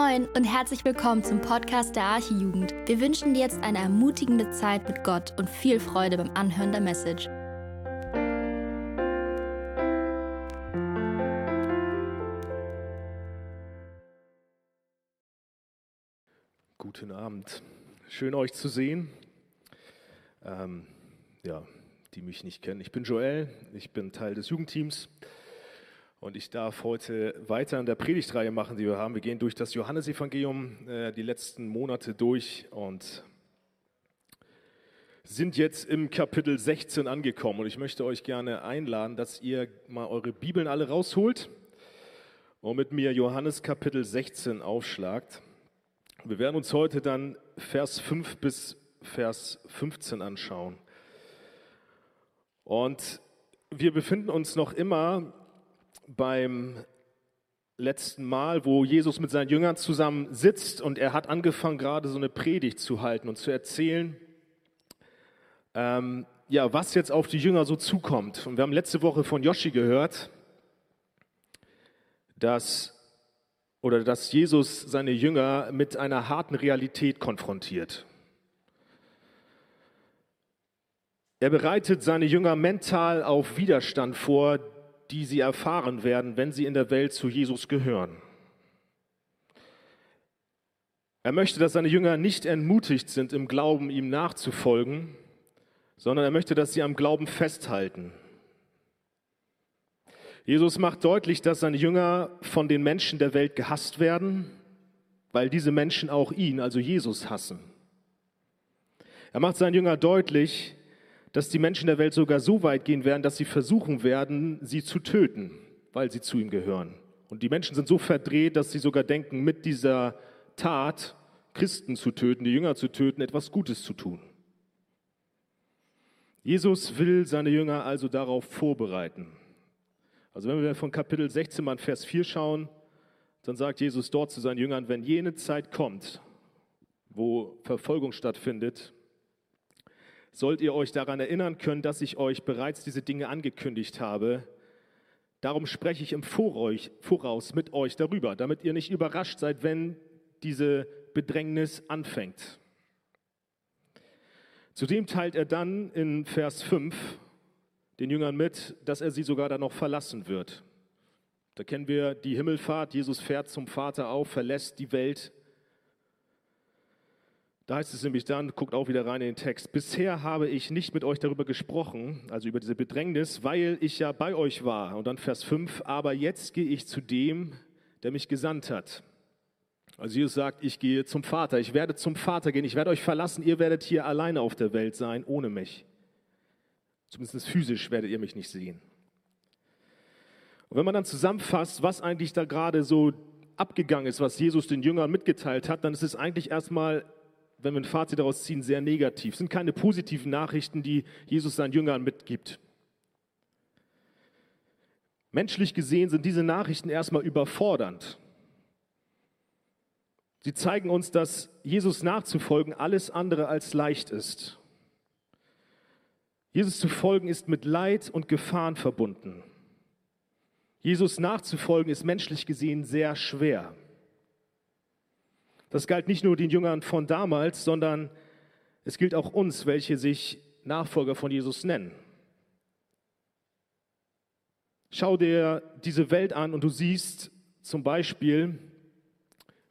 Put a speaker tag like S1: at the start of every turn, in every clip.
S1: Moin und herzlich willkommen zum Podcast der Archijugend. Wir wünschen dir jetzt eine ermutigende Zeit mit Gott und viel Freude beim Anhören der Message.
S2: Guten Abend. Schön euch zu sehen. Ähm, ja, die mich nicht kennen. Ich bin Joel, ich bin Teil des Jugendteams und ich darf heute weiter in der Predigtreihe machen, die wir haben. Wir gehen durch das Johannesevangelium äh, die letzten Monate durch und sind jetzt im Kapitel 16 angekommen. Und ich möchte euch gerne einladen, dass ihr mal eure Bibeln alle rausholt und mit mir Johannes Kapitel 16 aufschlagt. Wir werden uns heute dann Vers 5 bis Vers 15 anschauen. Und wir befinden uns noch immer beim letzten Mal, wo Jesus mit seinen Jüngern zusammen sitzt und er hat angefangen, gerade so eine Predigt zu halten und zu erzählen, ähm, ja, was jetzt auf die Jünger so zukommt. Und wir haben letzte Woche von Yoshi gehört, dass oder dass Jesus seine Jünger mit einer harten Realität konfrontiert. Er bereitet seine Jünger mental auf Widerstand vor, die sie erfahren werden, wenn sie in der Welt zu Jesus gehören. Er möchte, dass seine Jünger nicht entmutigt sind, im Glauben ihm nachzufolgen, sondern er möchte, dass sie am Glauben festhalten. Jesus macht deutlich, dass seine Jünger von den Menschen der Welt gehasst werden, weil diese Menschen auch ihn, also Jesus, hassen. Er macht seinen Jünger deutlich, dass die Menschen der Welt sogar so weit gehen werden, dass sie versuchen werden, sie zu töten, weil sie zu ihm gehören. Und die Menschen sind so verdreht, dass sie sogar denken, mit dieser Tat Christen zu töten, die Jünger zu töten, etwas Gutes zu tun. Jesus will seine Jünger also darauf vorbereiten. Also wenn wir von Kapitel 16 mal Vers 4 schauen, dann sagt Jesus dort zu seinen Jüngern, wenn jene Zeit kommt, wo Verfolgung stattfindet, sollt ihr euch daran erinnern können, dass ich euch bereits diese Dinge angekündigt habe. Darum spreche ich im Voraus mit euch darüber, damit ihr nicht überrascht seid, wenn diese Bedrängnis anfängt. Zudem teilt er dann in Vers 5 den Jüngern mit, dass er sie sogar dann noch verlassen wird. Da kennen wir die Himmelfahrt. Jesus fährt zum Vater auf, verlässt die Welt da heißt es nämlich dann, guckt auch wieder rein in den Text, bisher habe ich nicht mit euch darüber gesprochen, also über diese Bedrängnis, weil ich ja bei euch war. Und dann Vers 5, aber jetzt gehe ich zu dem, der mich gesandt hat. Also Jesus sagt, ich gehe zum Vater, ich werde zum Vater gehen, ich werde euch verlassen, ihr werdet hier alleine auf der Welt sein, ohne mich. Zumindest physisch werdet ihr mich nicht sehen. Und wenn man dann zusammenfasst, was eigentlich da gerade so abgegangen ist, was Jesus den Jüngern mitgeteilt hat, dann ist es eigentlich erstmal wenn wir ein Fazit daraus ziehen, sehr negativ. Es sind keine positiven Nachrichten, die Jesus seinen Jüngern mitgibt. Menschlich gesehen sind diese Nachrichten erstmal überfordernd. Sie zeigen uns, dass Jesus nachzufolgen alles andere als leicht ist. Jesus zu folgen ist mit Leid und Gefahren verbunden. Jesus nachzufolgen ist menschlich gesehen sehr schwer. Das galt nicht nur den Jüngern von damals, sondern es gilt auch uns, welche sich Nachfolger von Jesus nennen. Schau dir diese Welt an und du siehst zum Beispiel,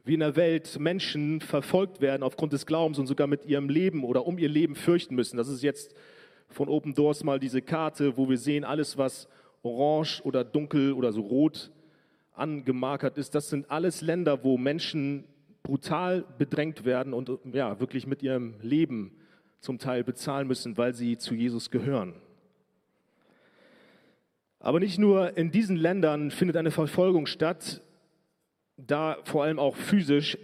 S2: wie in der Welt Menschen verfolgt werden aufgrund des Glaubens und sogar mit ihrem Leben oder um ihr Leben fürchten müssen. Das ist jetzt von Open Doors mal diese Karte, wo wir sehen, alles, was orange oder dunkel oder so rot angemarkert ist, das sind alles Länder, wo Menschen brutal bedrängt werden und ja, wirklich mit ihrem Leben zum Teil bezahlen müssen, weil sie zu Jesus gehören. Aber nicht nur in diesen Ländern findet eine Verfolgung statt, da vor allem auch physisch,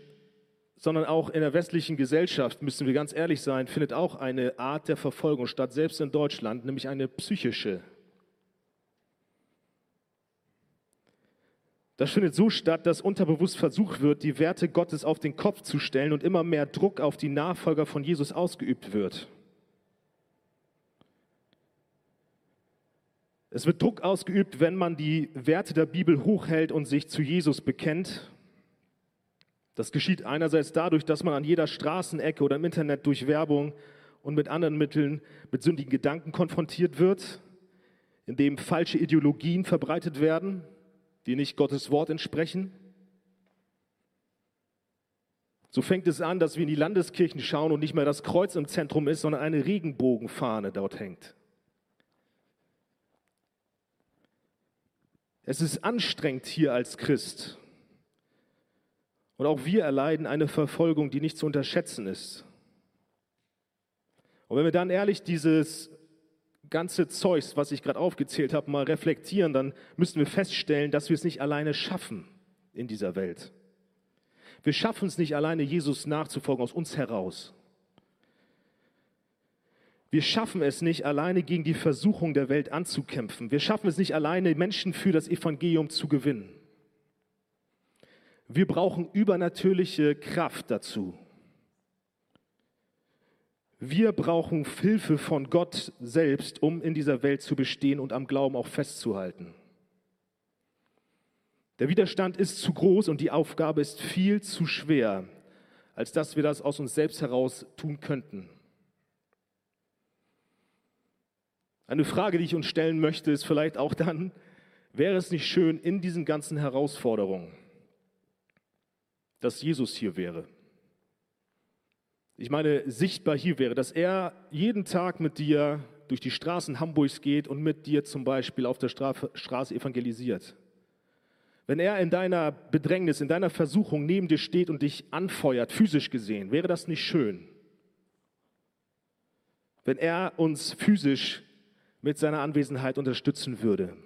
S2: sondern auch in der westlichen Gesellschaft, müssen wir ganz ehrlich sein, findet auch eine Art der Verfolgung statt, selbst in Deutschland, nämlich eine psychische Das findet so statt, dass unterbewusst versucht wird, die Werte Gottes auf den Kopf zu stellen und immer mehr Druck auf die Nachfolger von Jesus ausgeübt wird. Es wird Druck ausgeübt, wenn man die Werte der Bibel hochhält und sich zu Jesus bekennt. Das geschieht einerseits dadurch, dass man an jeder Straßenecke oder im Internet durch Werbung und mit anderen Mitteln mit sündigen Gedanken konfrontiert wird, indem falsche Ideologien verbreitet werden, die nicht Gottes Wort entsprechen. So fängt es an, dass wir in die Landeskirchen schauen und nicht mehr das Kreuz im Zentrum ist, sondern eine Regenbogenfahne dort hängt. Es ist anstrengend hier als Christ. Und auch wir erleiden eine Verfolgung, die nicht zu unterschätzen ist. Und wenn wir dann ehrlich dieses ganze Zeugs, was ich gerade aufgezählt habe, mal reflektieren, dann müssen wir feststellen, dass wir es nicht alleine schaffen in dieser Welt. Wir schaffen es nicht alleine, Jesus nachzufolgen aus uns heraus. Wir schaffen es nicht alleine gegen die Versuchung der Welt anzukämpfen. Wir schaffen es nicht alleine, Menschen für das Evangelium zu gewinnen. Wir brauchen übernatürliche Kraft dazu. Wir brauchen Hilfe von Gott selbst, um in dieser Welt zu bestehen und am Glauben auch festzuhalten. Der Widerstand ist zu groß und die Aufgabe ist viel zu schwer, als dass wir das aus uns selbst heraus tun könnten. Eine Frage, die ich uns stellen möchte, ist vielleicht auch dann, wäre es nicht schön in diesen ganzen Herausforderungen, dass Jesus hier wäre? Ich meine, sichtbar hier wäre, dass er jeden Tag mit dir durch die Straßen Hamburgs geht und mit dir zum Beispiel auf der Straße evangelisiert. Wenn er in deiner Bedrängnis, in deiner Versuchung neben dir steht und dich anfeuert, physisch gesehen, wäre das nicht schön? Wenn er uns physisch mit seiner Anwesenheit unterstützen würde.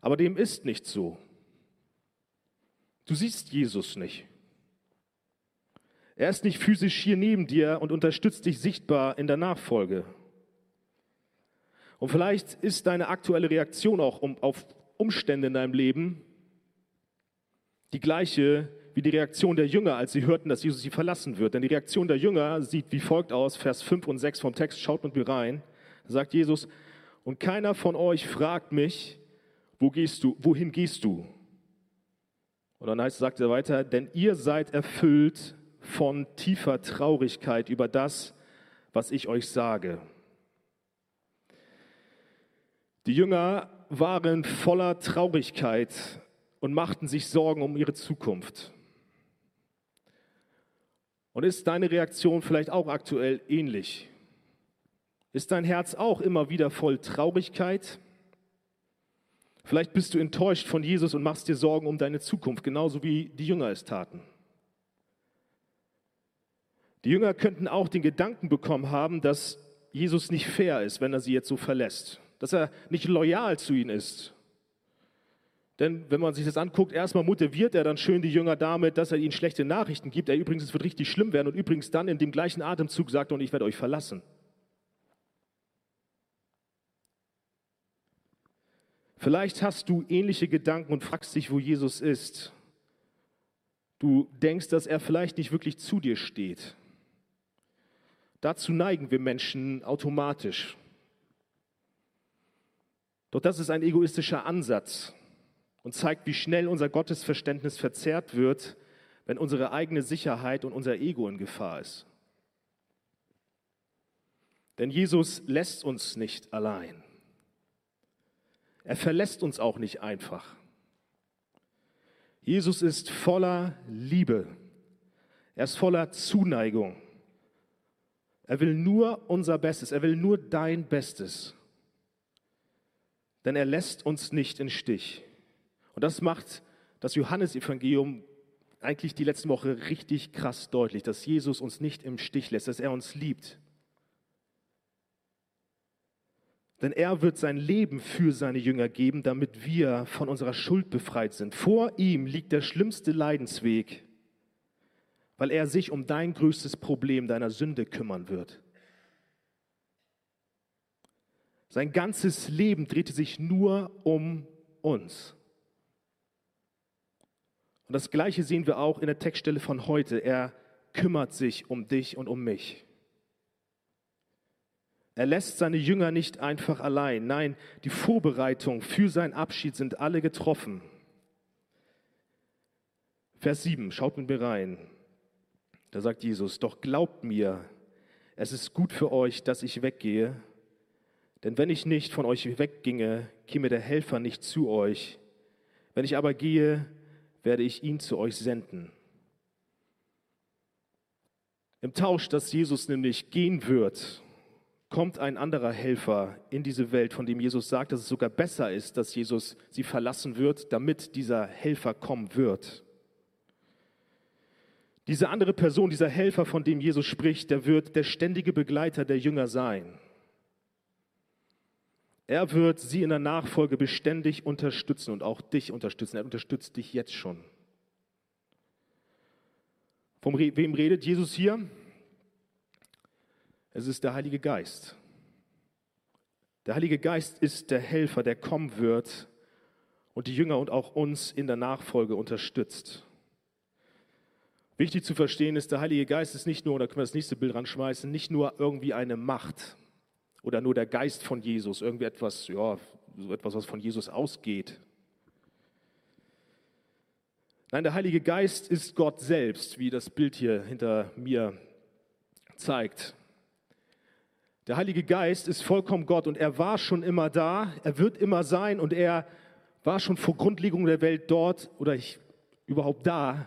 S2: Aber dem ist nicht so. Du siehst Jesus nicht. Er ist nicht physisch hier neben dir und unterstützt dich sichtbar in der Nachfolge. Und vielleicht ist deine aktuelle Reaktion auch auf Umstände in deinem Leben die gleiche wie die Reaktion der Jünger, als sie hörten, dass Jesus sie verlassen wird. Denn die Reaktion der Jünger sieht wie folgt aus, Vers 5 und 6 vom Text, schaut mit mir rein. Sagt Jesus, und keiner von euch fragt mich, wo gehst du, wohin gehst du? Und dann heißt, sagt er weiter, denn ihr seid erfüllt von tiefer Traurigkeit über das, was ich euch sage. Die Jünger waren voller Traurigkeit und machten sich Sorgen um ihre Zukunft. Und ist deine Reaktion vielleicht auch aktuell ähnlich? Ist dein Herz auch immer wieder voll Traurigkeit? Vielleicht bist du enttäuscht von Jesus und machst dir Sorgen um deine Zukunft, genauso wie die Jünger es taten. Die Jünger könnten auch den Gedanken bekommen haben, dass Jesus nicht fair ist, wenn er sie jetzt so verlässt, dass er nicht loyal zu ihnen ist. Denn wenn man sich das anguckt, erstmal motiviert er dann schön die Jünger damit, dass er ihnen schlechte Nachrichten gibt. Er übrigens, es wird richtig schlimm werden und übrigens dann in dem gleichen Atemzug sagt, und ich werde euch verlassen. Vielleicht hast du ähnliche Gedanken und fragst dich, wo Jesus ist. Du denkst, dass er vielleicht nicht wirklich zu dir steht. Dazu neigen wir Menschen automatisch. Doch das ist ein egoistischer Ansatz und zeigt, wie schnell unser Gottesverständnis verzerrt wird, wenn unsere eigene Sicherheit und unser Ego in Gefahr ist. Denn Jesus lässt uns nicht allein. Er verlässt uns auch nicht einfach. Jesus ist voller Liebe. Er ist voller Zuneigung. Er will nur unser Bestes. Er will nur dein Bestes. Denn er lässt uns nicht in Stich. Und das macht das Johannesevangelium eigentlich die letzte Woche richtig krass deutlich, dass Jesus uns nicht im Stich lässt, dass er uns liebt. Denn er wird sein Leben für seine Jünger geben, damit wir von unserer Schuld befreit sind. Vor ihm liegt der schlimmste Leidensweg, weil er sich um dein größtes Problem, deiner Sünde kümmern wird. Sein ganzes Leben drehte sich nur um uns. Und das Gleiche sehen wir auch in der Textstelle von heute. Er kümmert sich um dich und um mich. Er lässt seine Jünger nicht einfach allein. Nein, die Vorbereitungen für seinen Abschied sind alle getroffen. Vers 7, schaut mit mir rein. Da sagt Jesus, doch glaubt mir, es ist gut für euch, dass ich weggehe, denn wenn ich nicht von euch wegginge, käme der Helfer nicht zu euch. Wenn ich aber gehe, werde ich ihn zu euch senden. Im Tausch, dass Jesus nämlich gehen wird, kommt ein anderer Helfer in diese Welt, von dem Jesus sagt, dass es sogar besser ist, dass Jesus sie verlassen wird, damit dieser Helfer kommen wird. Diese andere Person, dieser Helfer, von dem Jesus spricht, der wird der ständige Begleiter der Jünger sein. Er wird sie in der Nachfolge beständig unterstützen und auch dich unterstützen. Er unterstützt dich jetzt schon. Von wem redet Jesus hier? Es ist der Heilige Geist. Der Heilige Geist ist der Helfer, der kommen wird und die Jünger und auch uns in der Nachfolge unterstützt. Wichtig zu verstehen ist, der Heilige Geist ist nicht nur, da können wir das nächste Bild ranschmeißen, nicht nur irgendwie eine Macht oder nur der Geist von Jesus, irgendwie etwas, ja, so etwas, was von Jesus ausgeht. Nein, der Heilige Geist ist Gott selbst, wie das Bild hier hinter mir zeigt. Der Heilige Geist ist vollkommen Gott und er war schon immer da, er wird immer sein und er war schon vor Grundlegung der Welt dort oder ich, überhaupt da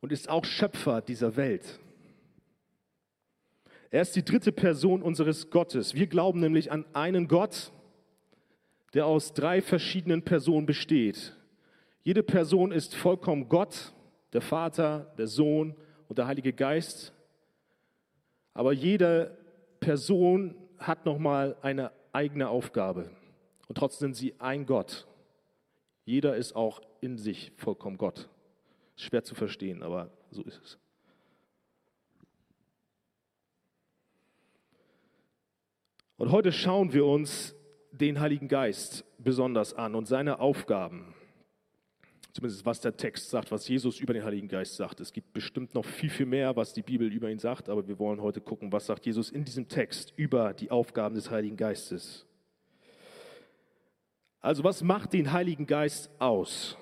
S2: und ist auch Schöpfer dieser Welt. Er ist die dritte Person unseres Gottes. Wir glauben nämlich an einen Gott, der aus drei verschiedenen Personen besteht. Jede Person ist vollkommen Gott, der Vater, der Sohn und der Heilige Geist. Aber jede Person hat nochmal eine eigene Aufgabe. Und trotzdem sind sie ein Gott. Jeder ist auch in sich vollkommen Gott. Schwer zu verstehen, aber so ist es. Und heute schauen wir uns den Heiligen Geist besonders an und seine Aufgaben zumindest was der Text sagt, was Jesus über den Heiligen Geist sagt. Es gibt bestimmt noch viel, viel mehr, was die Bibel über ihn sagt, aber wir wollen heute gucken, was sagt Jesus in diesem Text über die Aufgaben des Heiligen Geistes. Also was macht den Heiligen Geist aus?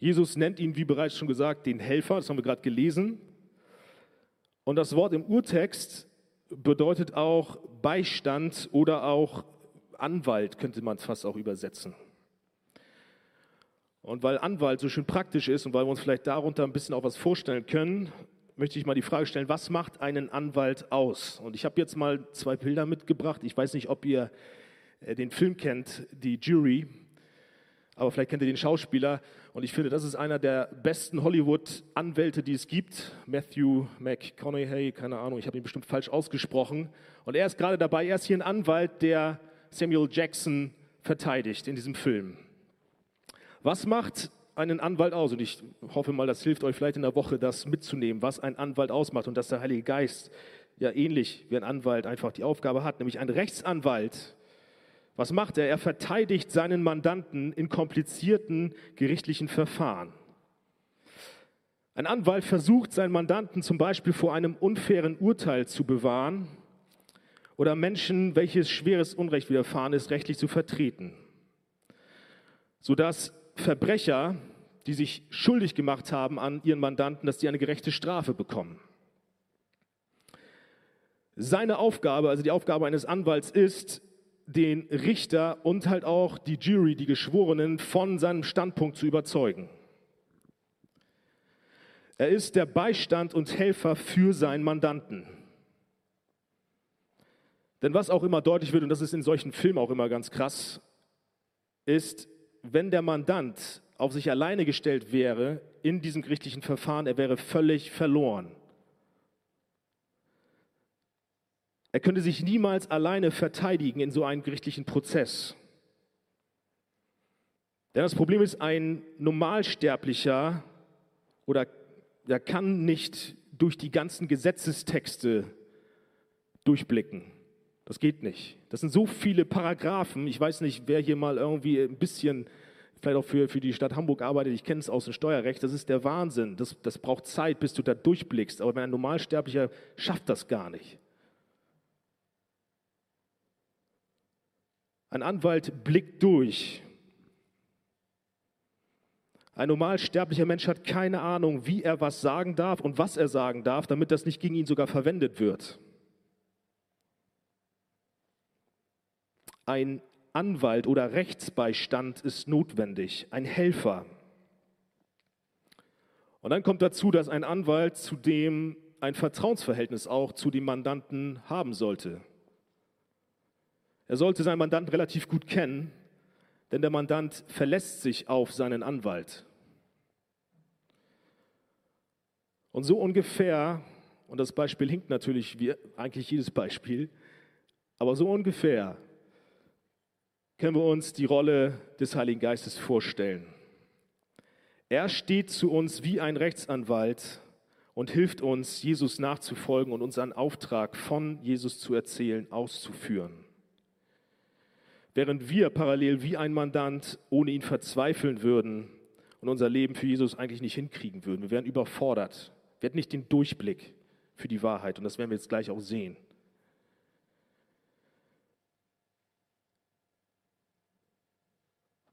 S2: Jesus nennt ihn, wie bereits schon gesagt, den Helfer, das haben wir gerade gelesen. Und das Wort im Urtext bedeutet auch Beistand oder auch Anwalt, könnte man es fast auch übersetzen. Und weil Anwalt so schön praktisch ist und weil wir uns vielleicht darunter ein bisschen auch was vorstellen können, möchte ich mal die Frage stellen, was macht einen Anwalt aus? Und ich habe jetzt mal zwei Bilder mitgebracht. Ich weiß nicht, ob ihr äh, den Film kennt, die Jury, aber vielleicht kennt ihr den Schauspieler. Und ich finde, das ist einer der besten Hollywood-Anwälte, die es gibt. Matthew McConaughey, keine Ahnung, ich habe ihn bestimmt falsch ausgesprochen. Und er ist gerade dabei, er ist hier ein Anwalt, der Samuel Jackson verteidigt in diesem Film. Was macht einen Anwalt aus? Und ich hoffe mal, das hilft euch vielleicht in der Woche, das mitzunehmen, was ein Anwalt ausmacht und dass der Heilige Geist ja ähnlich wie ein Anwalt einfach die Aufgabe hat, nämlich ein Rechtsanwalt. Was macht er? Er verteidigt seinen Mandanten in komplizierten gerichtlichen Verfahren. Ein Anwalt versucht, seinen Mandanten zum Beispiel vor einem unfairen Urteil zu bewahren oder Menschen, welches schweres Unrecht widerfahren ist, rechtlich zu vertreten, sodass Verbrecher, die sich schuldig gemacht haben an ihren Mandanten, dass die eine gerechte Strafe bekommen. Seine Aufgabe, also die Aufgabe eines Anwalts ist, den Richter und halt auch die Jury, die Geschworenen, von seinem Standpunkt zu überzeugen. Er ist der Beistand und Helfer für seinen Mandanten. Denn was auch immer deutlich wird, und das ist in solchen Filmen auch immer ganz krass, ist, wenn der Mandant auf sich alleine gestellt wäre in diesem gerichtlichen Verfahren, er wäre völlig verloren. Er könnte sich niemals alleine verteidigen in so einem gerichtlichen Prozess. Denn das Problem ist, ein Normalsterblicher oder der kann nicht durch die ganzen Gesetzestexte durchblicken. Das geht nicht. Das sind so viele Paragraphen. Ich weiß nicht, wer hier mal irgendwie ein bisschen, vielleicht auch für, für die Stadt Hamburg arbeitet, ich kenne es aus dem Steuerrecht, das ist der Wahnsinn. Das, das braucht Zeit, bis du da durchblickst. Aber ein Normalsterblicher schafft das gar nicht. Ein Anwalt blickt durch. Ein normal sterblicher Mensch hat keine Ahnung, wie er was sagen darf und was er sagen darf, damit das nicht gegen ihn sogar verwendet wird. Ein Anwalt oder Rechtsbeistand ist notwendig, ein Helfer. Und dann kommt dazu, dass ein Anwalt zudem ein Vertrauensverhältnis auch zu dem Mandanten haben sollte. Er sollte seinen Mandanten relativ gut kennen, denn der Mandant verlässt sich auf seinen Anwalt. Und so ungefähr, und das Beispiel hinkt natürlich wie eigentlich jedes Beispiel, aber so ungefähr können wir uns die Rolle des Heiligen Geistes vorstellen. Er steht zu uns wie ein Rechtsanwalt und hilft uns, Jesus nachzufolgen und unseren Auftrag von Jesus zu erzählen, auszuführen. Während wir parallel wie ein Mandant ohne ihn verzweifeln würden und unser Leben für Jesus eigentlich nicht hinkriegen würden. Wir wären überfordert. Wir hätten nicht den Durchblick für die Wahrheit und das werden wir jetzt gleich auch sehen.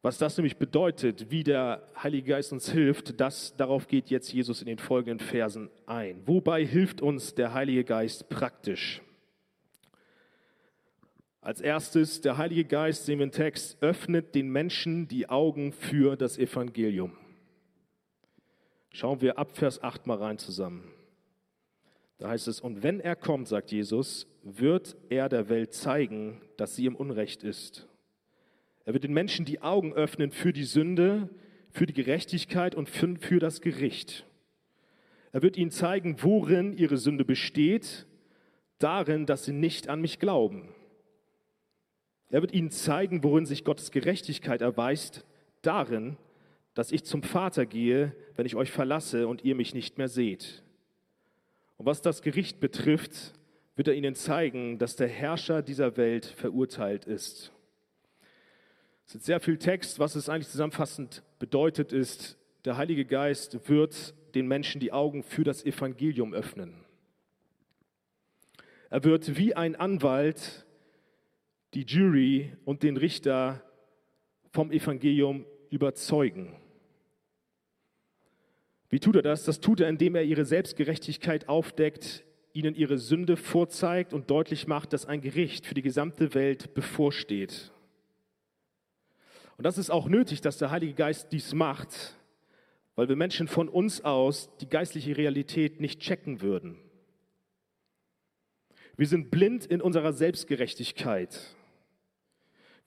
S2: Was das nämlich bedeutet, wie der Heilige Geist uns hilft, das, darauf geht jetzt Jesus in den folgenden Versen ein. Wobei hilft uns der Heilige Geist praktisch? Als erstes, der Heilige Geist, sehen wir im Text, öffnet den Menschen die Augen für das Evangelium. Schauen wir ab Vers 8 mal rein zusammen. Da heißt es, und wenn er kommt, sagt Jesus, wird er der Welt zeigen, dass sie im Unrecht ist er wird den Menschen die Augen öffnen für die Sünde, für die Gerechtigkeit und für, das Gericht. Er wird ihnen zeigen, worin ihre Sünde besteht, darin, dass sie nicht an mich glauben. Er wird ihnen zeigen, worin sich Gottes Gerechtigkeit erweist, darin, dass ich zum Vater gehe, wenn ich euch verlasse und ihr mich nicht mehr seht. Und was das Gericht betrifft, wird er ihnen zeigen, dass der Herrscher dieser Welt verurteilt ist. Es ist sehr viel Text. Was es eigentlich zusammenfassend bedeutet, ist, der Heilige Geist wird den Menschen die Augen für das Evangelium öffnen. Er wird wie ein Anwalt die Jury und den Richter vom Evangelium überzeugen. Wie tut er das? Das tut er, indem er ihre Selbstgerechtigkeit aufdeckt, ihnen ihre Sünde vorzeigt und deutlich macht, dass ein Gericht für die gesamte Welt bevorsteht. Und das ist auch nötig, dass der Heilige Geist dies macht, weil wir Menschen von uns aus die geistliche Realität nicht checken würden. Wir sind blind in unserer Selbstgerechtigkeit.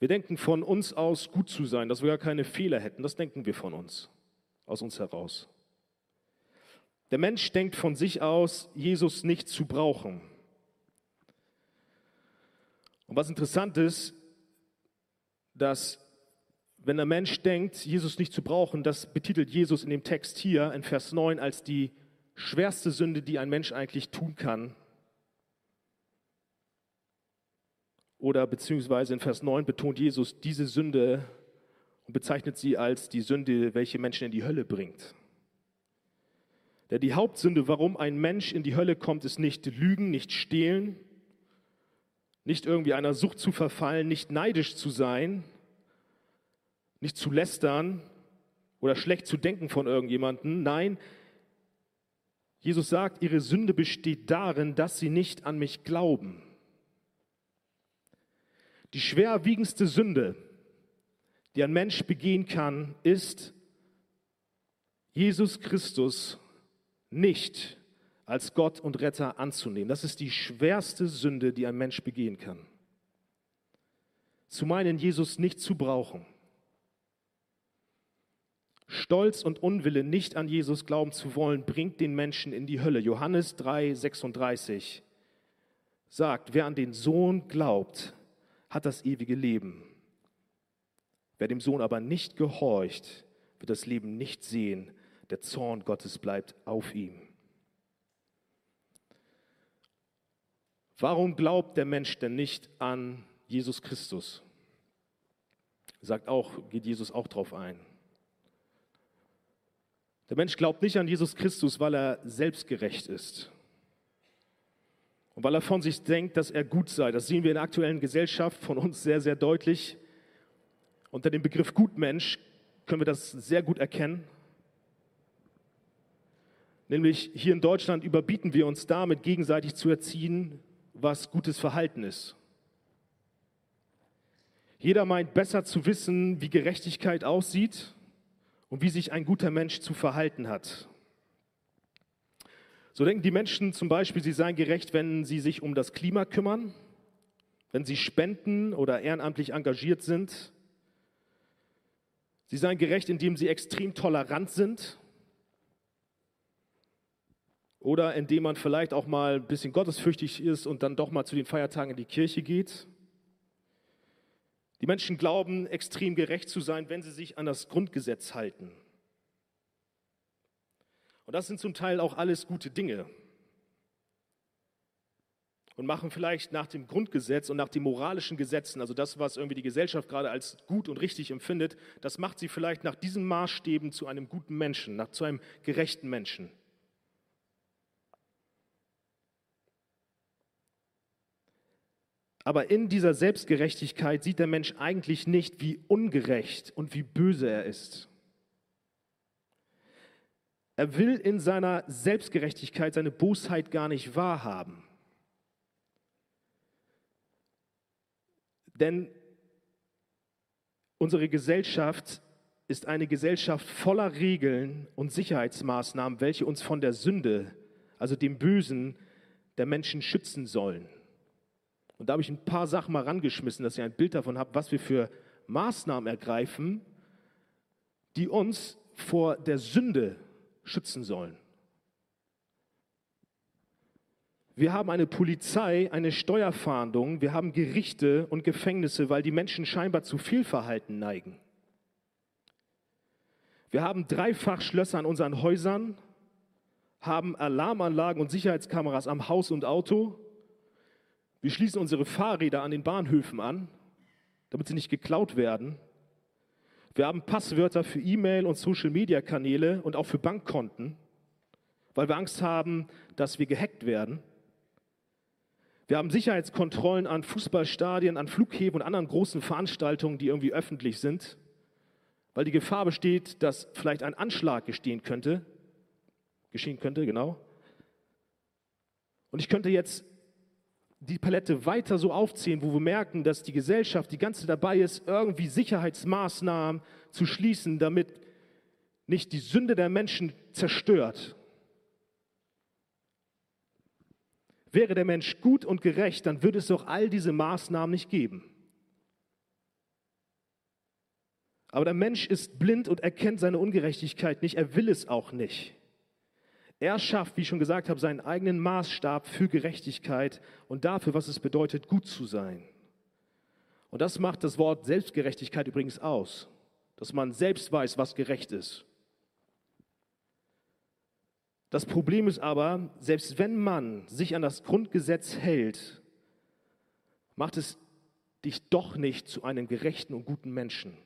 S2: Wir denken von uns aus gut zu sein, dass wir gar keine Fehler hätten. Das denken wir von uns, aus uns heraus. Der Mensch denkt von sich aus, Jesus nicht zu brauchen. Und was interessant ist, dass wenn der Mensch denkt, Jesus nicht zu brauchen, das betitelt Jesus in dem Text hier in Vers 9 als die schwerste Sünde, die ein Mensch eigentlich tun kann. Oder beziehungsweise in Vers 9 betont Jesus diese Sünde und bezeichnet sie als die Sünde, welche Menschen in die Hölle bringt. Denn die Hauptsünde, warum ein Mensch in die Hölle kommt, ist nicht Lügen, nicht Stehlen, nicht irgendwie einer Sucht zu verfallen, nicht neidisch zu sein, nicht zu lästern oder schlecht zu denken von irgendjemandem. Nein, Jesus sagt, ihre Sünde besteht darin, dass sie nicht an mich glauben. Die schwerwiegendste Sünde, die ein Mensch begehen kann, ist, Jesus Christus nicht als Gott und Retter anzunehmen. Das ist die schwerste Sünde, die ein Mensch begehen kann. Zu meinen, Jesus nicht zu brauchen. Stolz und Unwille, nicht an Jesus glauben zu wollen, bringt den Menschen in die Hölle. Johannes 3, 36 sagt, wer an den Sohn glaubt, hat das ewige Leben. Wer dem Sohn aber nicht gehorcht, wird das Leben nicht sehen. Der Zorn Gottes bleibt auf ihm. Warum glaubt der Mensch denn nicht an Jesus Christus? Sagt auch, geht Jesus auch drauf ein. Der Mensch glaubt nicht an Jesus Christus, weil er selbstgerecht ist. Und weil er von sich denkt, dass er gut sei. Das sehen wir in der aktuellen Gesellschaft von uns sehr, sehr deutlich. Unter dem Begriff Gutmensch können wir das sehr gut erkennen. Nämlich hier in Deutschland überbieten wir uns damit, gegenseitig zu erziehen, was gutes Verhalten ist. Jeder meint besser zu wissen, wie Gerechtigkeit aussieht und wie sich ein guter Mensch zu verhalten hat. So denken die Menschen zum Beispiel, sie seien gerecht, wenn sie sich um das Klima kümmern, wenn sie spenden oder ehrenamtlich engagiert sind. Sie seien gerecht, indem sie extrem tolerant sind oder indem man vielleicht auch mal ein bisschen gottesfürchtig ist und dann doch mal zu den Feiertagen in die Kirche geht. Die Menschen glauben, extrem gerecht zu sein, wenn sie sich an das Grundgesetz halten. Und das sind zum Teil auch alles gute Dinge. Und machen vielleicht nach dem Grundgesetz und nach den moralischen Gesetzen, also das, was irgendwie die Gesellschaft gerade als gut und richtig empfindet, das macht sie vielleicht nach diesen Maßstäben zu einem guten Menschen, nach, zu einem gerechten Menschen. Aber in dieser Selbstgerechtigkeit sieht der Mensch eigentlich nicht, wie ungerecht und wie böse er ist. Er will in seiner Selbstgerechtigkeit seine Bosheit gar nicht wahrhaben. Denn unsere Gesellschaft ist eine Gesellschaft voller Regeln und Sicherheitsmaßnahmen, welche uns von der Sünde, also dem Bösen der Menschen schützen sollen. Und da habe ich ein paar Sachen mal rangeschmissen, dass ihr ein Bild davon habt, was wir für Maßnahmen ergreifen, die uns vor der Sünde schützen sollen. Wir haben eine Polizei, eine Steuerfahndung, wir haben Gerichte und Gefängnisse, weil die Menschen scheinbar zu viel Verhalten neigen. Wir haben Dreifachschlösser an unseren Häusern, haben Alarmanlagen und Sicherheitskameras am Haus und Auto. Wir schließen unsere Fahrräder an den Bahnhöfen an, damit sie nicht geklaut werden. Wir haben Passwörter für E-Mail und Social-Media-Kanäle und auch für Bankkonten, weil wir Angst haben, dass wir gehackt werden. Wir haben Sicherheitskontrollen an Fußballstadien, an Flughäfen und anderen großen Veranstaltungen, die irgendwie öffentlich sind, weil die Gefahr besteht, dass vielleicht ein Anschlag gestehen könnte, geschehen könnte, genau. Und ich könnte jetzt die Palette weiter so aufzählen, wo wir merken, dass die Gesellschaft die ganze dabei ist, irgendwie Sicherheitsmaßnahmen zu schließen, damit nicht die Sünde der Menschen zerstört. Wäre der Mensch gut und gerecht, dann würde es doch all diese Maßnahmen nicht geben. Aber der Mensch ist blind und erkennt seine Ungerechtigkeit nicht, er will es auch nicht. Er schafft, wie ich schon gesagt habe, seinen eigenen Maßstab für Gerechtigkeit und dafür, was es bedeutet, gut zu sein. Und das macht das Wort Selbstgerechtigkeit übrigens aus, dass man selbst weiß, was gerecht ist. Das Problem ist aber, selbst wenn man sich an das Grundgesetz hält, macht es dich doch nicht zu einem gerechten und guten Menschen.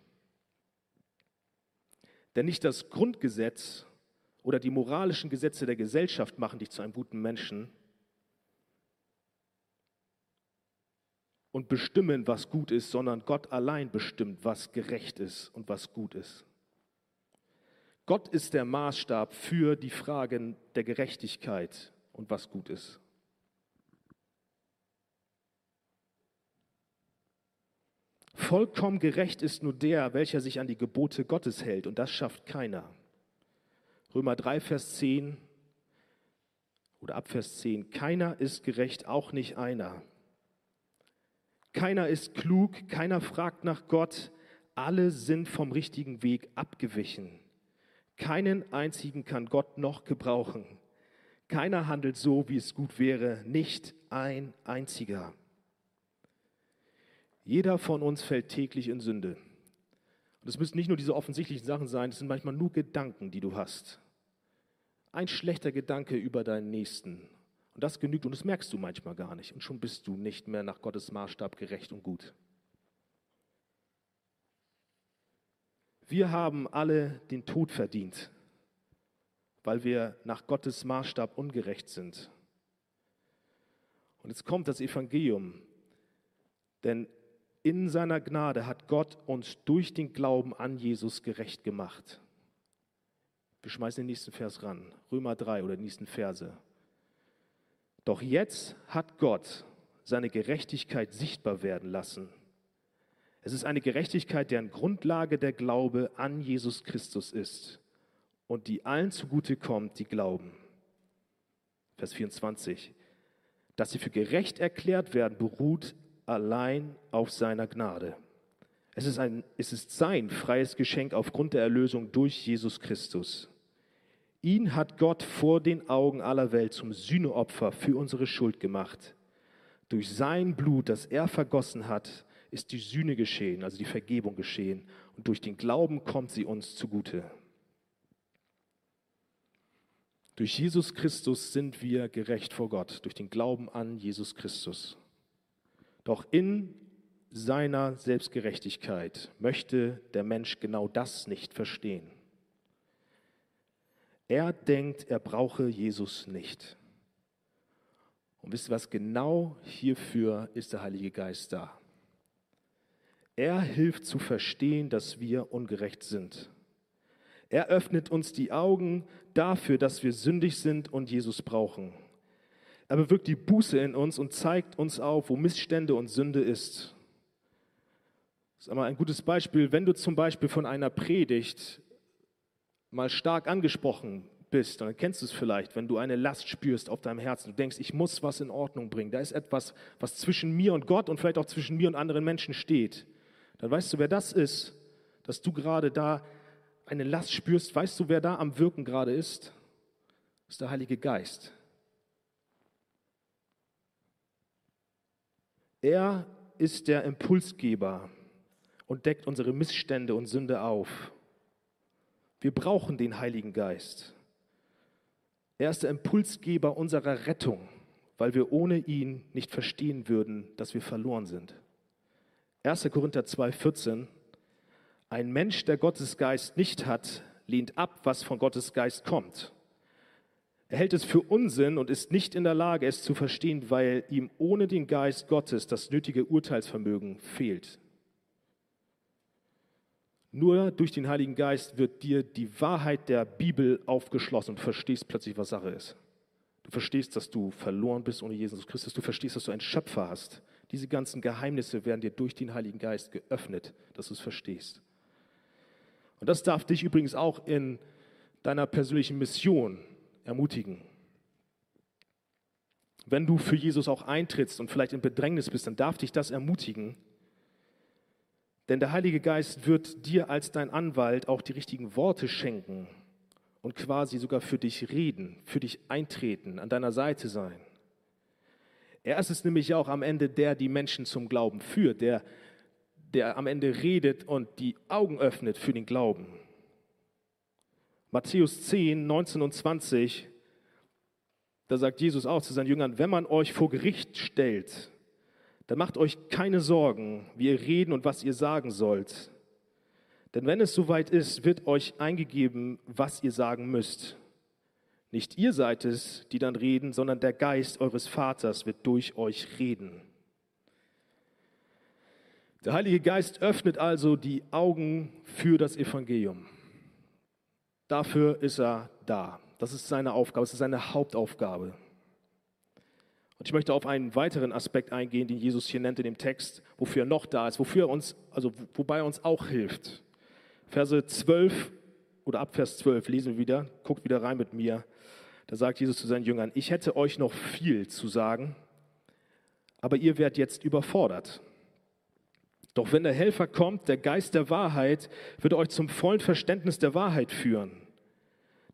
S2: Denn nicht das Grundgesetz oder die moralischen Gesetze der Gesellschaft machen dich zu einem guten Menschen und bestimmen, was gut ist, sondern Gott allein bestimmt, was gerecht ist und was gut ist. Gott ist der Maßstab für die Fragen der Gerechtigkeit und was gut ist. Vollkommen gerecht ist nur der, welcher sich an die Gebote Gottes hält, und das schafft keiner. Römer 3, Vers 10 oder ab Vers 10. Keiner ist gerecht, auch nicht einer. Keiner ist klug, keiner fragt nach Gott. Alle sind vom richtigen Weg abgewichen. Keinen einzigen kann Gott noch gebrauchen. Keiner handelt so, wie es gut wäre, nicht ein einziger. Jeder von uns fällt täglich in Sünde. Und es müssen nicht nur diese offensichtlichen Sachen sein, es sind manchmal nur Gedanken, die du hast ein schlechter Gedanke über deinen Nächsten. Und das genügt und das merkst du manchmal gar nicht. Und schon bist du nicht mehr nach Gottes Maßstab gerecht und gut. Wir haben alle den Tod verdient, weil wir nach Gottes Maßstab ungerecht sind. Und jetzt kommt das Evangelium. Denn in seiner Gnade hat Gott uns durch den Glauben an Jesus gerecht gemacht. Wir schmeißen den nächsten Vers ran. Römer 3 oder die nächsten Verse. Doch jetzt hat Gott seine Gerechtigkeit sichtbar werden lassen. Es ist eine Gerechtigkeit, deren Grundlage der Glaube an Jesus Christus ist und die allen zugute kommt, die glauben. Vers 24. Dass sie für gerecht erklärt werden, beruht allein auf seiner Gnade. Es ist, ein, es ist sein freies Geschenk aufgrund der Erlösung durch Jesus Christus. Ihn hat Gott vor den Augen aller Welt zum Sühneopfer für unsere Schuld gemacht. Durch sein Blut, das er vergossen hat, ist die Sühne geschehen, also die Vergebung geschehen. Und durch den Glauben kommt sie uns zugute. Durch Jesus Christus sind wir gerecht vor Gott, durch den Glauben an Jesus Christus. Doch in seiner Selbstgerechtigkeit möchte der Mensch genau das nicht verstehen. Er denkt, er brauche Jesus nicht. Und wisst ihr was, genau hierfür ist der Heilige Geist da. Er hilft zu verstehen, dass wir ungerecht sind. Er öffnet uns die Augen dafür, dass wir sündig sind und Jesus brauchen. Er bewirkt die Buße in uns und zeigt uns auf, wo Missstände und Sünde ist. Das ist einmal ein gutes Beispiel, wenn du zum Beispiel von einer Predigt mal stark angesprochen bist, dann kennst du es vielleicht, wenn du eine Last spürst auf deinem Herzen, du denkst, ich muss was in Ordnung bringen, da ist etwas, was zwischen mir und Gott und vielleicht auch zwischen mir und anderen Menschen steht, dann weißt du, wer das ist, dass du gerade da eine Last spürst, weißt du, wer da am Wirken gerade ist? Das ist der Heilige Geist. Er ist der Impulsgeber und deckt unsere Missstände und Sünde auf. Wir brauchen den Heiligen Geist. Er ist der Impulsgeber unserer Rettung, weil wir ohne ihn nicht verstehen würden, dass wir verloren sind. 1. Korinther 2,14 Ein Mensch, der Gottes Geist nicht hat, lehnt ab, was von Gottes Geist kommt. Er hält es für Unsinn und ist nicht in der Lage, es zu verstehen, weil ihm ohne den Geist Gottes das nötige Urteilsvermögen fehlt. Nur durch den Heiligen Geist wird dir die Wahrheit der Bibel aufgeschlossen und verstehst plötzlich, was Sache ist. Du verstehst, dass du verloren bist ohne Jesus Christus. Du verstehst, dass du einen Schöpfer hast. Diese ganzen Geheimnisse werden dir durch den Heiligen Geist geöffnet, dass du es verstehst. Und das darf dich übrigens auch in deiner persönlichen Mission ermutigen. Wenn du für Jesus auch eintrittst und vielleicht in Bedrängnis bist, dann darf dich das ermutigen, denn der Heilige Geist wird dir als dein Anwalt auch die richtigen Worte schenken und quasi sogar für dich reden, für dich eintreten, an deiner Seite sein. Er ist es nämlich auch am Ende, der die Menschen zum Glauben führt, der, der am Ende redet und die Augen öffnet für den Glauben. Matthäus 10, 19 und 20, da sagt Jesus auch zu seinen Jüngern, wenn man euch vor Gericht stellt, dann macht euch keine Sorgen, wie ihr reden und was ihr sagen sollt. Denn wenn es soweit ist, wird euch eingegeben, was ihr sagen müsst. Nicht ihr seid es, die dann reden, sondern der Geist eures Vaters wird durch euch reden. Der Heilige Geist öffnet also die Augen für das Evangelium. Dafür ist er da. Das ist seine Aufgabe, das ist seine Hauptaufgabe. Und ich möchte auf einen weiteren Aspekt eingehen, den Jesus hier nennt in dem Text, wofür er noch da ist, wofür er uns, also wobei er uns auch hilft. Verse 12 oder ab Vers 12 lesen wir wieder, guckt wieder rein mit mir. Da sagt Jesus zu seinen Jüngern, ich hätte euch noch viel zu sagen, aber ihr werdet jetzt überfordert. Doch wenn der Helfer kommt, der Geist der Wahrheit, wird euch zum vollen Verständnis der Wahrheit führen.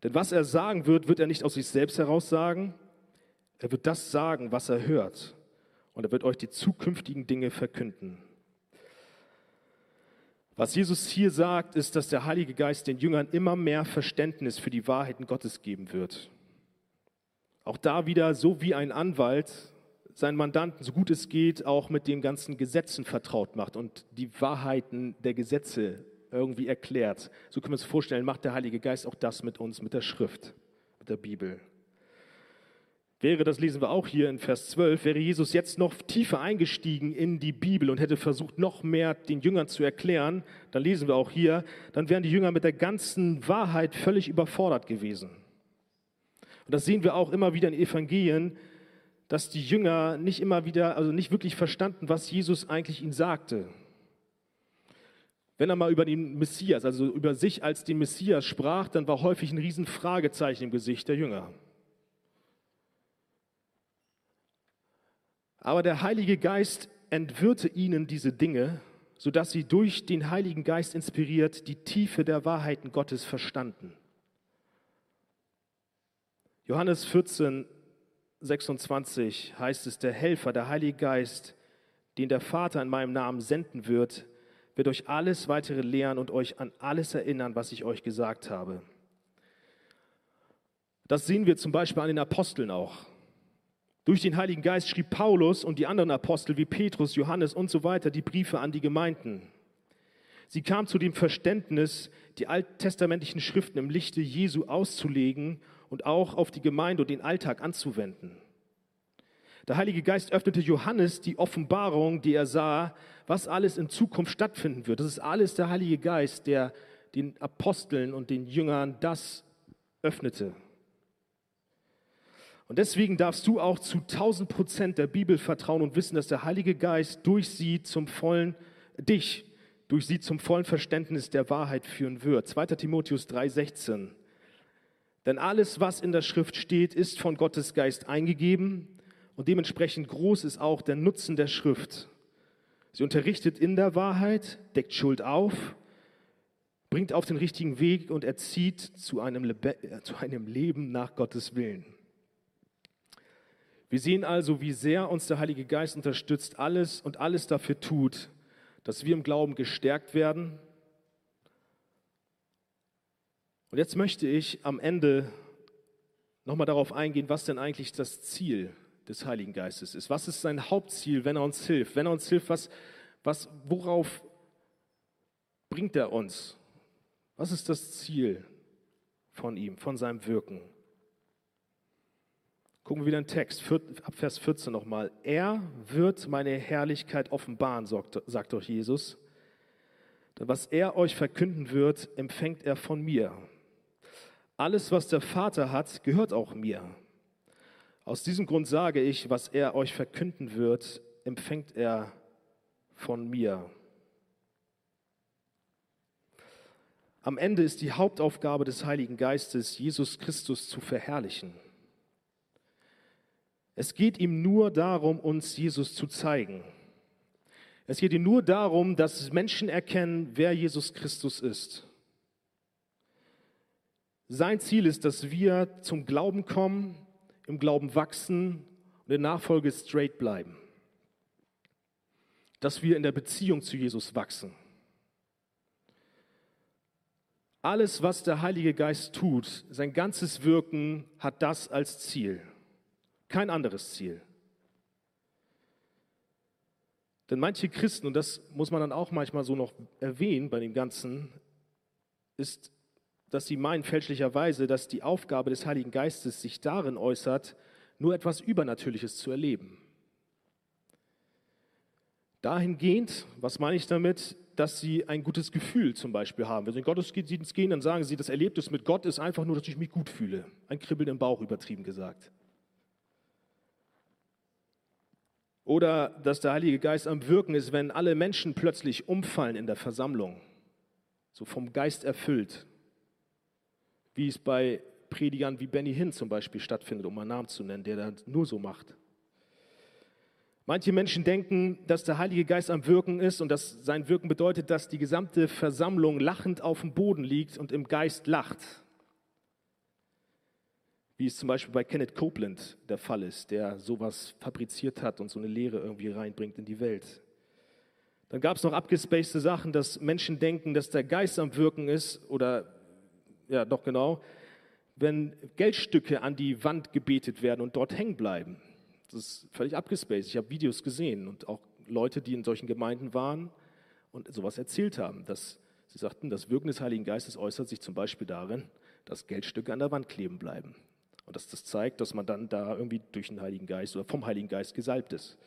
S2: Denn was er sagen wird, wird er nicht aus sich selbst heraus sagen, er wird das sagen, was er hört. Und er wird euch die zukünftigen Dinge verkünden. Was Jesus hier sagt, ist, dass der Heilige Geist den Jüngern immer mehr Verständnis für die Wahrheiten Gottes geben wird. Auch da wieder, so wie ein Anwalt seinen Mandanten, so gut es geht, auch mit den ganzen Gesetzen vertraut macht und die Wahrheiten der Gesetze irgendwie erklärt. So können wir uns vorstellen, macht der Heilige Geist auch das mit uns, mit der Schrift, mit der Bibel. Wäre, das lesen wir auch hier in Vers 12, wäre Jesus jetzt noch tiefer eingestiegen in die Bibel und hätte versucht, noch mehr den Jüngern zu erklären, dann lesen wir auch hier, dann wären die Jünger mit der ganzen Wahrheit völlig überfordert gewesen. Und das sehen wir auch immer wieder in Evangelien, dass die Jünger nicht immer wieder, also nicht wirklich verstanden, was Jesus eigentlich ihnen sagte. Wenn er mal über den Messias, also über sich als den Messias sprach, dann war häufig ein Riesenfragezeichen im Gesicht der Jünger. Aber der Heilige Geist entwirrte ihnen diese Dinge, sodass sie durch den Heiligen Geist inspiriert die Tiefe der Wahrheiten Gottes verstanden. Johannes 14, 26 heißt es, der Helfer, der Heilige Geist, den der Vater in meinem Namen senden wird, wird euch alles weitere lehren und euch an alles erinnern, was ich euch gesagt habe. Das sehen wir zum Beispiel an den Aposteln auch. Durch den Heiligen Geist schrieb Paulus und die anderen Apostel wie Petrus, Johannes und so weiter die Briefe an die Gemeinden. Sie kamen zu dem Verständnis, die alttestamentlichen Schriften im Lichte Jesu auszulegen und auch auf die Gemeinde und den Alltag anzuwenden. Der Heilige Geist öffnete Johannes die Offenbarung, die er sah, was alles in Zukunft stattfinden wird. Das ist alles der Heilige Geist, der den Aposteln und den Jüngern das öffnete. Und deswegen darfst du auch zu 1000 Prozent der Bibel vertrauen und wissen, dass der Heilige Geist durch sie zum vollen, dich, durch sie zum vollen Verständnis der Wahrheit führen wird. 2. Timotheus 3,16. Denn alles, was in der Schrift steht, ist von Gottes Geist eingegeben und dementsprechend groß ist auch der Nutzen der Schrift. Sie unterrichtet in der Wahrheit, deckt Schuld auf, bringt auf den richtigen Weg und erzieht zu einem, Lebe zu einem Leben nach Gottes Willen. Wir sehen also, wie sehr uns der Heilige Geist unterstützt, alles und alles dafür tut, dass wir im Glauben gestärkt werden. Und jetzt möchte ich am Ende nochmal darauf eingehen, was denn eigentlich das Ziel des Heiligen Geistes ist. Was ist sein Hauptziel, wenn er uns hilft? Wenn er uns hilft, was, was, worauf bringt er uns? Was ist das Ziel von ihm, von seinem Wirken? Gucken wir wieder den Text, ab Vers 14 nochmal. Er wird meine Herrlichkeit offenbaren, sagt doch Jesus. Denn was er euch verkünden wird, empfängt er von mir. Alles, was der Vater hat, gehört auch mir. Aus diesem Grund sage ich, was er euch verkünden wird, empfängt er von mir. Am Ende ist die Hauptaufgabe des Heiligen Geistes, Jesus Christus zu verherrlichen. Es geht ihm nur darum, uns Jesus zu zeigen. Es geht ihm nur darum, dass Menschen erkennen, wer Jesus Christus ist. Sein Ziel ist, dass wir zum Glauben kommen, im Glauben wachsen und in Nachfolge straight bleiben. Dass wir in der Beziehung zu Jesus wachsen. Alles, was der Heilige Geist tut, sein ganzes Wirken hat das als Ziel. Kein anderes Ziel. Denn manche Christen, und das muss man dann auch manchmal so noch erwähnen bei dem Ganzen, ist, dass sie meinen fälschlicherweise, dass die Aufgabe des Heiligen Geistes sich darin äußert, nur etwas Übernatürliches zu erleben. Dahingehend, was meine ich damit, dass sie ein gutes Gefühl zum Beispiel haben. Wenn sie in Gottesdienst gehen, dann sagen sie, das Erlebnis mit Gott ist einfach nur, dass ich mich gut fühle. Ein Kribbeln im Bauch, übertrieben gesagt. Oder dass der Heilige Geist am Wirken ist, wenn alle Menschen plötzlich umfallen in der Versammlung, so vom Geist erfüllt, wie es bei Predigern wie Benny Hinn zum Beispiel stattfindet, um einen Namen zu nennen, der das nur so macht. Manche Menschen denken, dass der Heilige Geist am Wirken ist und dass sein Wirken bedeutet, dass die gesamte Versammlung lachend auf dem Boden liegt und im Geist lacht wie es zum Beispiel bei Kenneth Copeland der Fall ist, der sowas fabriziert hat und so eine Lehre irgendwie reinbringt in die Welt. Dann gab es noch abgespacede Sachen, dass Menschen denken, dass der Geist am Wirken ist oder, ja, doch genau, wenn Geldstücke an die Wand gebetet werden und dort hängen bleiben. Das ist völlig abgespaced. Ich habe Videos gesehen und auch Leute, die in solchen Gemeinden waren und sowas erzählt haben, dass sie sagten, das Wirken des Heiligen Geistes äußert sich zum Beispiel darin, dass Geldstücke an der Wand kleben bleiben. Und dass das zeigt, dass man dann da irgendwie durch den Heiligen Geist oder vom Heiligen Geist gesalbt ist.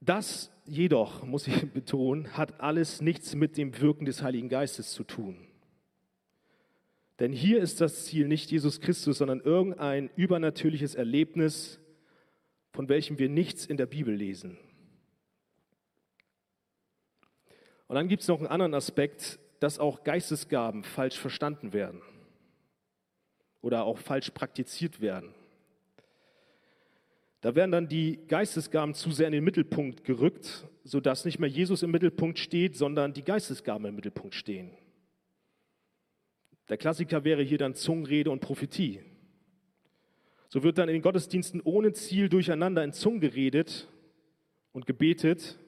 S2: Das jedoch, muss ich betonen, hat alles nichts mit dem Wirken des Heiligen Geistes zu tun. Denn hier ist das Ziel nicht Jesus Christus, sondern irgendein übernatürliches Erlebnis, von welchem wir nichts in der Bibel lesen. Und dann gibt es noch einen anderen Aspekt, dass auch Geistesgaben falsch verstanden werden oder auch falsch praktiziert werden. Da werden dann die Geistesgaben zu sehr in den Mittelpunkt gerückt, sodass nicht mehr Jesus im Mittelpunkt steht, sondern die Geistesgaben im Mittelpunkt stehen. Der Klassiker wäre hier dann Zungenrede und Prophetie. So wird dann in den Gottesdiensten ohne Ziel durcheinander in Zungen geredet und gebetet.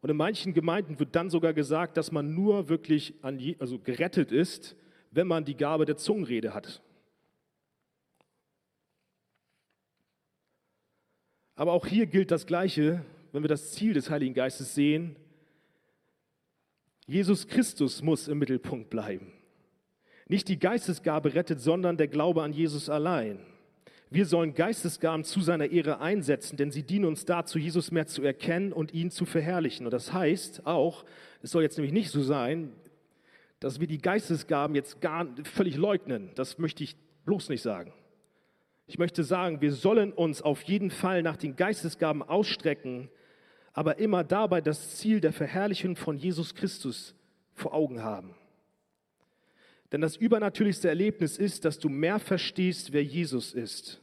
S2: Und in manchen Gemeinden wird dann sogar gesagt, dass man nur wirklich je, also gerettet ist, wenn man die Gabe der Zungenrede hat. Aber auch hier gilt das Gleiche, wenn wir das Ziel des Heiligen Geistes sehen. Jesus Christus muss im Mittelpunkt bleiben. Nicht die Geistesgabe rettet, sondern der Glaube an Jesus allein. Wir sollen Geistesgaben zu seiner Ehre einsetzen, denn sie dienen uns dazu, Jesus mehr zu erkennen und ihn zu verherrlichen. Und das heißt auch, es soll jetzt nämlich nicht so sein, dass wir die Geistesgaben jetzt gar völlig leugnen. Das möchte ich bloß nicht sagen. Ich möchte sagen, wir sollen uns auf jeden Fall nach den Geistesgaben ausstrecken, aber immer dabei das Ziel der Verherrlichung von Jesus Christus vor Augen haben. Denn das übernatürlichste Erlebnis ist, dass du mehr verstehst, wer Jesus ist.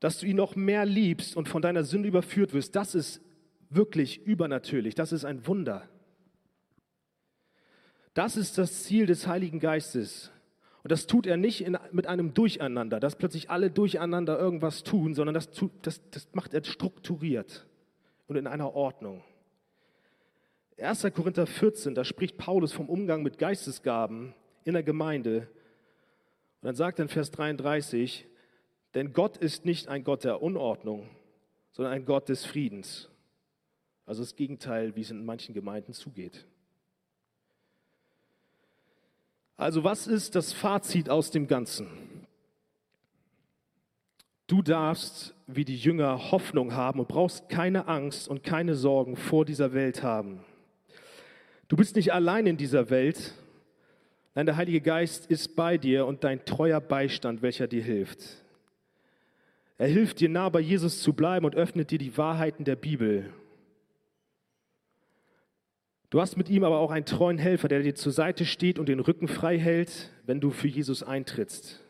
S2: Dass du ihn noch mehr liebst und von deiner Sünde überführt wirst. Das ist wirklich übernatürlich. Das ist ein Wunder. Das ist das Ziel des Heiligen Geistes. Und das tut er nicht in, mit einem Durcheinander, dass plötzlich alle durcheinander irgendwas tun, sondern das, tut, das, das macht er strukturiert und in einer Ordnung. 1. Korinther 14, da spricht Paulus vom Umgang mit Geistesgaben in der Gemeinde. Und dann sagt er in Vers 33, denn Gott ist nicht ein Gott der Unordnung, sondern ein Gott des Friedens. Also das Gegenteil, wie es in manchen Gemeinden zugeht. Also was ist das Fazit aus dem Ganzen? Du darfst wie die Jünger Hoffnung haben und brauchst keine Angst und keine Sorgen vor dieser Welt haben. Du bist nicht allein in dieser Welt. Nein, der Heilige Geist ist bei dir und dein treuer Beistand, welcher dir hilft. Er hilft dir nah bei Jesus zu bleiben und öffnet dir die Wahrheiten der Bibel. Du hast mit ihm aber auch einen treuen Helfer, der dir zur Seite steht und den Rücken frei hält, wenn du für Jesus eintrittst.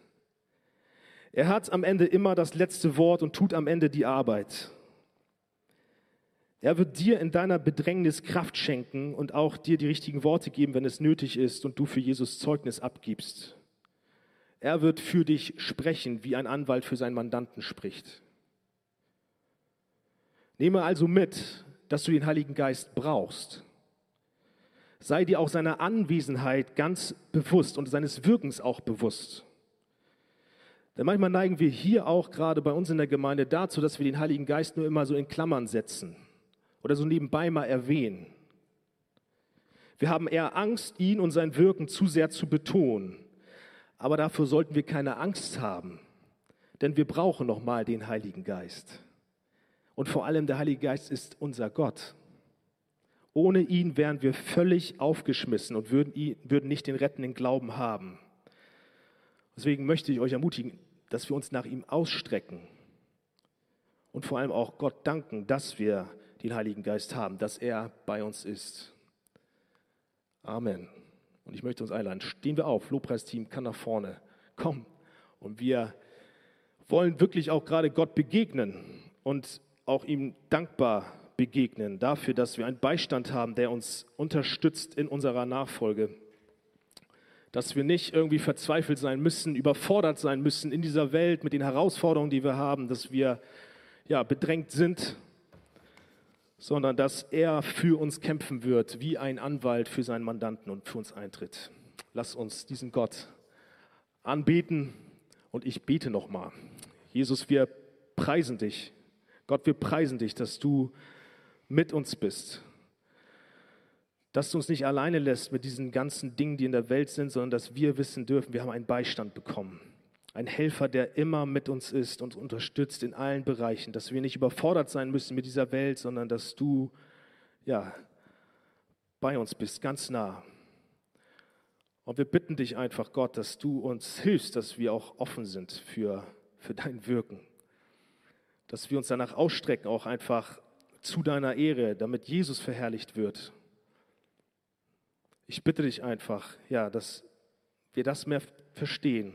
S2: Er hat am Ende immer das letzte Wort und tut am Ende die Arbeit. Er wird dir in deiner Bedrängnis Kraft schenken und auch dir die richtigen Worte geben, wenn es nötig ist und du für Jesus Zeugnis abgibst. Er wird für dich sprechen, wie ein Anwalt für seinen Mandanten spricht. Nehme also mit, dass du den Heiligen Geist brauchst sei dir auch seiner Anwesenheit ganz bewusst und seines Wirkens auch bewusst. Denn manchmal neigen wir hier auch gerade bei uns in der Gemeinde dazu, dass wir den Heiligen Geist nur immer so in Klammern setzen oder so nebenbei mal erwähnen. Wir haben eher Angst, ihn und sein Wirken zu sehr zu betonen. Aber dafür sollten wir keine Angst haben, denn wir brauchen nochmal den Heiligen Geist. Und vor allem der Heilige Geist ist unser Gott. Ohne ihn wären wir völlig aufgeschmissen und würden, ihn, würden nicht den rettenden Glauben haben. Deswegen möchte ich euch ermutigen, dass wir uns nach ihm ausstrecken und vor allem auch Gott danken, dass wir den Heiligen Geist haben, dass er bei uns ist. Amen. Und ich möchte uns einladen, stehen wir auf, Lobpreisteam kann nach vorne, komm. Und wir wollen wirklich auch gerade Gott begegnen und auch ihm dankbar begegnen, dafür, dass wir einen Beistand haben, der uns unterstützt in unserer Nachfolge. Dass wir nicht irgendwie verzweifelt sein müssen, überfordert sein müssen in dieser Welt mit den Herausforderungen, die wir haben, dass wir ja, bedrängt sind, sondern dass er für uns kämpfen wird, wie ein Anwalt für seinen Mandanten und für uns eintritt. Lass uns diesen Gott anbeten und ich bete nochmal. Jesus, wir preisen dich. Gott, wir preisen dich, dass du mit uns bist. dass du uns nicht alleine lässt mit diesen ganzen Dingen, die in der Welt sind, sondern dass wir wissen dürfen, wir haben einen Beistand bekommen. Ein Helfer, der immer mit uns ist und unterstützt in allen Bereichen, dass wir nicht überfordert sein müssen mit dieser Welt, sondern dass du ja, bei uns bist, ganz nah. Und wir bitten dich einfach, Gott, dass du uns hilfst, dass wir auch offen sind für, für dein Wirken. Dass wir uns danach ausstrecken, auch einfach zu deiner Ehre, damit Jesus verherrlicht wird. Ich bitte dich einfach, ja, dass wir das mehr verstehen.